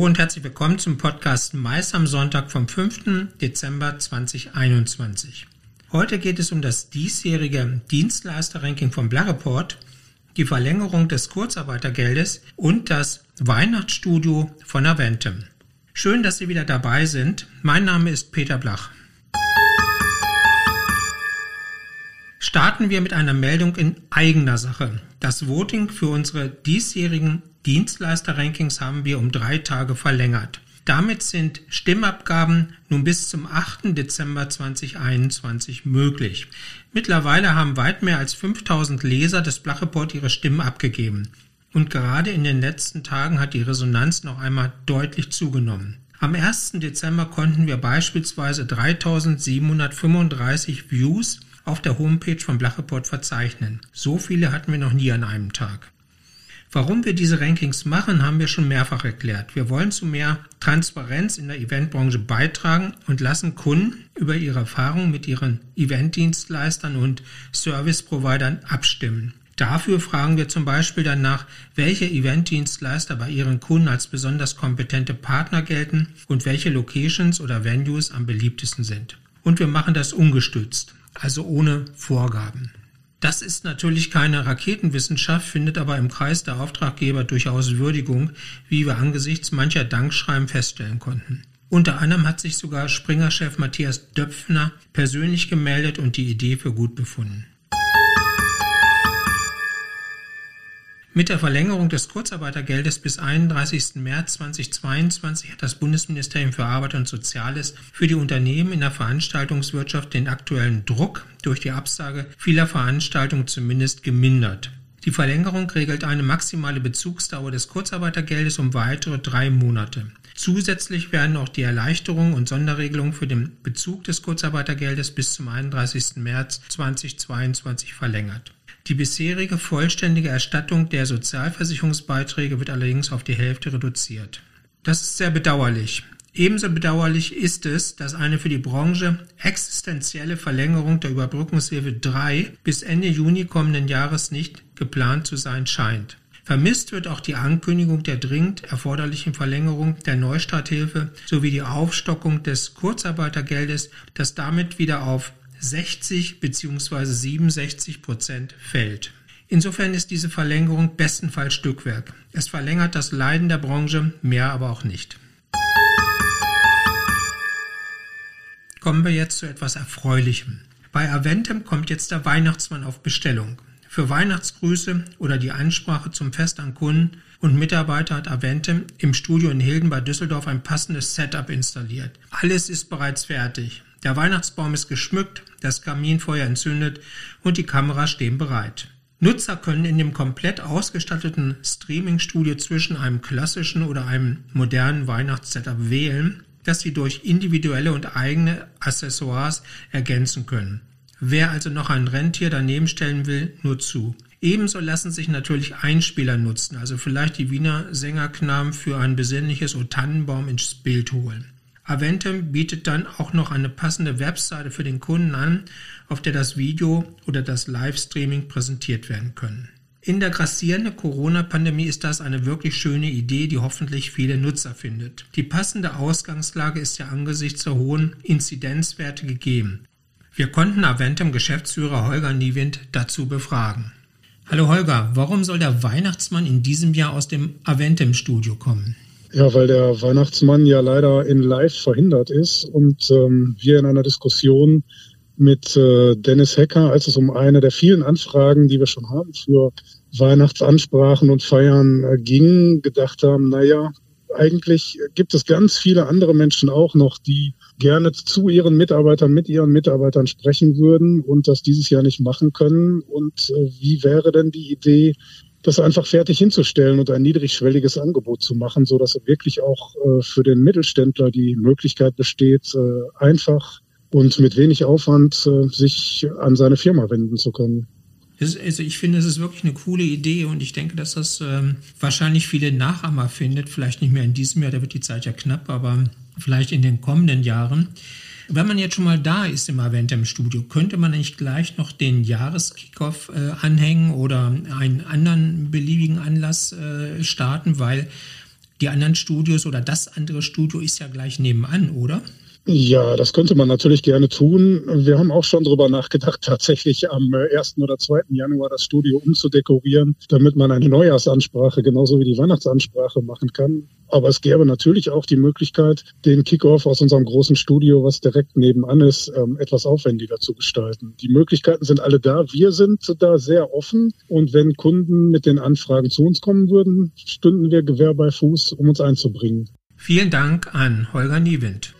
Und herzlich willkommen zum Podcast Mais am Sonntag vom 5. Dezember 2021. Heute geht es um das diesjährige Dienstleisterranking von Blareport, die Verlängerung des Kurzarbeitergeldes und das Weihnachtsstudio von Aventum. Schön, dass Sie wieder dabei sind. Mein Name ist Peter Blach. Starten wir mit einer Meldung in eigener Sache. Das Voting für unsere diesjährigen Dienstleister-Rankings haben wir um drei Tage verlängert. Damit sind Stimmabgaben nun bis zum 8. Dezember 2021 möglich. Mittlerweile haben weit mehr als 5000 Leser des Blachreport ihre Stimmen abgegeben. Und gerade in den letzten Tagen hat die Resonanz noch einmal deutlich zugenommen. Am 1. Dezember konnten wir beispielsweise 3735 Views auf der Homepage von Blachreport verzeichnen. So viele hatten wir noch nie an einem Tag. Warum wir diese Rankings machen, haben wir schon mehrfach erklärt. Wir wollen zu mehr Transparenz in der Eventbranche beitragen und lassen Kunden über ihre Erfahrungen mit ihren Eventdienstleistern und Service-Providern abstimmen. Dafür fragen wir zum Beispiel danach, welche Eventdienstleister bei ihren Kunden als besonders kompetente Partner gelten und welche Locations oder Venues am beliebtesten sind. Und wir machen das ungestützt, also ohne Vorgaben. Das ist natürlich keine Raketenwissenschaft, findet aber im Kreis der Auftraggeber durchaus Würdigung, wie wir angesichts mancher Dankschreiben feststellen konnten. Unter anderem hat sich sogar Springer-Chef Matthias Döpfner persönlich gemeldet und die Idee für gut befunden. Mit der Verlängerung des Kurzarbeitergeldes bis 31. März 2022 hat das Bundesministerium für Arbeit und Soziales für die Unternehmen in der Veranstaltungswirtschaft den aktuellen Druck durch die Absage vieler Veranstaltungen zumindest gemindert. Die Verlängerung regelt eine maximale Bezugsdauer des Kurzarbeitergeldes um weitere drei Monate. Zusätzlich werden auch die Erleichterungen und Sonderregelungen für den Bezug des Kurzarbeitergeldes bis zum 31. März 2022 verlängert. Die bisherige vollständige Erstattung der Sozialversicherungsbeiträge wird allerdings auf die Hälfte reduziert. Das ist sehr bedauerlich. Ebenso bedauerlich ist es, dass eine für die Branche existenzielle Verlängerung der Überbrückungshilfe 3 bis Ende Juni kommenden Jahres nicht geplant zu sein scheint. Vermisst wird auch die Ankündigung der dringend erforderlichen Verlängerung der Neustarthilfe sowie die Aufstockung des Kurzarbeitergeldes, das damit wieder auf 60 bzw. 67 Prozent fällt. Insofern ist diese Verlängerung bestenfalls Stückwerk. Es verlängert das Leiden der Branche, mehr aber auch nicht. Kommen wir jetzt zu etwas Erfreulichem. Bei Aventem kommt jetzt der Weihnachtsmann auf Bestellung. Für Weihnachtsgrüße oder die Ansprache zum Fest an Kunden und Mitarbeiter hat Aventem im Studio in Hilden bei Düsseldorf ein passendes Setup installiert. Alles ist bereits fertig. Der Weihnachtsbaum ist geschmückt, das Kaminfeuer entzündet und die Kameras stehen bereit. Nutzer können in dem komplett ausgestatteten Streaming-Studio zwischen einem klassischen oder einem modernen Weihnachtssetup wählen, das sie durch individuelle und eigene Accessoires ergänzen können. Wer also noch ein Rentier daneben stellen will, nur zu. Ebenso lassen sich natürlich Einspieler nutzen, also vielleicht die Wiener Sängerknaben für ein besinnliches O Tannenbaum ins Bild holen. Aventum bietet dann auch noch eine passende Webseite für den Kunden an, auf der das Video oder das Livestreaming präsentiert werden können. In der grassierenden Corona-Pandemie ist das eine wirklich schöne Idee, die hoffentlich viele Nutzer findet. Die passende Ausgangslage ist ja angesichts der hohen Inzidenzwerte gegeben. Wir konnten Aventum-Geschäftsführer Holger Niewind dazu befragen. Hallo Holger, warum soll der Weihnachtsmann in diesem Jahr aus dem Aventum-Studio kommen? Ja, weil der Weihnachtsmann ja leider in Live verhindert ist und ähm, wir in einer Diskussion mit äh, Dennis Hecker, als es um eine der vielen Anfragen, die wir schon haben für Weihnachtsansprachen und Feiern äh, ging, gedacht haben, naja, eigentlich gibt es ganz viele andere Menschen auch noch, die gerne zu ihren Mitarbeitern, mit ihren Mitarbeitern sprechen würden und das dieses Jahr nicht machen können. Und äh, wie wäre denn die Idee, das einfach fertig hinzustellen und ein niedrigschwelliges Angebot zu machen, so dass wirklich auch äh, für den Mittelständler die Möglichkeit besteht, äh, einfach und mit wenig Aufwand äh, sich an seine Firma wenden zu können. Also ich finde, es ist wirklich eine coole Idee und ich denke, dass das ähm, wahrscheinlich viele Nachahmer findet. Vielleicht nicht mehr in diesem Jahr, da wird die Zeit ja knapp, aber vielleicht in den kommenden Jahren. Wenn man jetzt schon mal da ist im Aventum Studio, könnte man nicht gleich noch den Jahreskickoff äh, anhängen oder einen anderen beliebigen Anlass äh, starten, weil Die anderen Studios oder das andere Studio ist ja gleich nebenan, oder? Ja, das könnte man natürlich gerne tun. Wir haben auch schon darüber nachgedacht, tatsächlich am 1. oder 2. Januar das Studio umzudekorieren, damit man eine Neujahrsansprache genauso wie die Weihnachtsansprache machen kann. Aber es gäbe natürlich auch die Möglichkeit, den Kickoff aus unserem großen Studio, was direkt nebenan ist, ähm, etwas aufwendiger zu gestalten. Die Möglichkeiten sind alle da. Wir sind da sehr offen. Und wenn Kunden mit den Anfragen zu uns kommen würden, stünden wir Gewehr bei Fuß, um uns einzubringen. Vielen Dank an Holger Niewind.